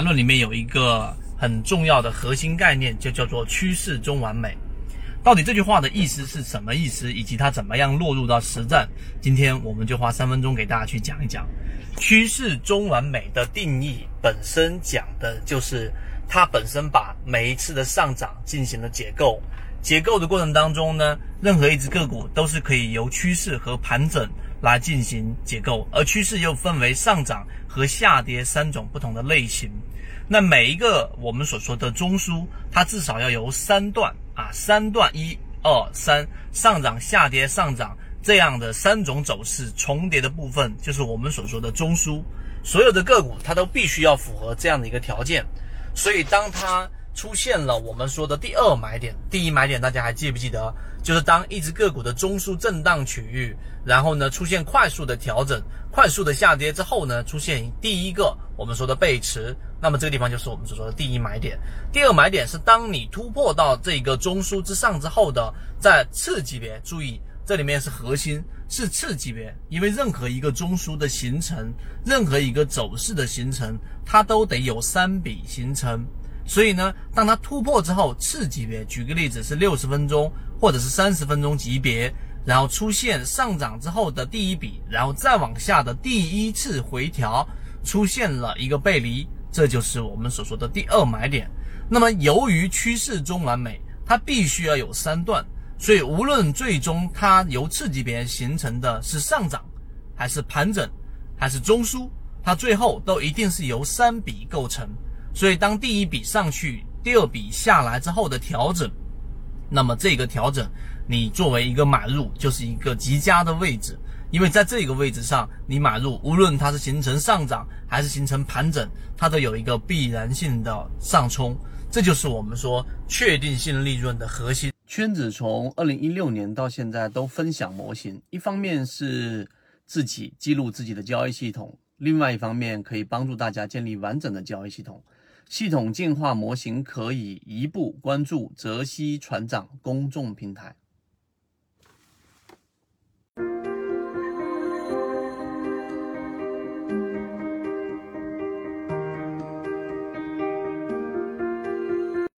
谈论里面有一个很重要的核心概念，就叫做趋势中完美。到底这句话的意思是什么意思，以及它怎么样落入到实战？今天我们就花三分钟给大家去讲一讲。趋势中完美的定义本身讲的就是它本身把每一次的上涨进行了解构，解构的过程当中呢，任何一只个股都是可以由趋势和盘整来进行解构，而趋势又分为上涨和下跌三种不同的类型。那每一个我们所说的中枢，它至少要由三段啊，三段一二三上涨、下跌、上涨这样的三种走势重叠的部分，就是我们所说的中枢。所有的个股它都必须要符合这样的一个条件。所以当它出现了我们说的第二买点，第一买点大家还记不记得？就是当一只个股的中枢震荡区域，然后呢出现快速的调整、快速的下跌之后呢，出现第一个我们说的背驰。那么这个地方就是我们所说的第一买点，第二买点是当你突破到这个中枢之上之后的，在次级别，注意这里面是核心是次级别，因为任何一个中枢的形成，任何一个走势的形成，它都得有三笔形成，所以呢，当它突破之后，次级别，举个例子是六十分钟或者是三十分钟级别，然后出现上涨之后的第一笔，然后再往下的第一次回调，出现了一个背离。这就是我们所说的第二买点。那么，由于趋势中完美，它必须要有三段，所以无论最终它由次级别形成的是上涨，还是盘整，还是中枢，它最后都一定是由三笔构成。所以，当第一笔上去，第二笔下来之后的调整，那么这个调整，你作为一个买入，就是一个极佳的位置。因为在这个位置上，你买入，无论它是形成上涨还是形成盘整，它都有一个必然性的上冲，这就是我们说确定性利润的核心。圈子从二零一六年到现在都分享模型，一方面是自己记录自己的交易系统，另外一方面可以帮助大家建立完整的交易系统。系统进化模型可以一步关注泽西船长公众平台。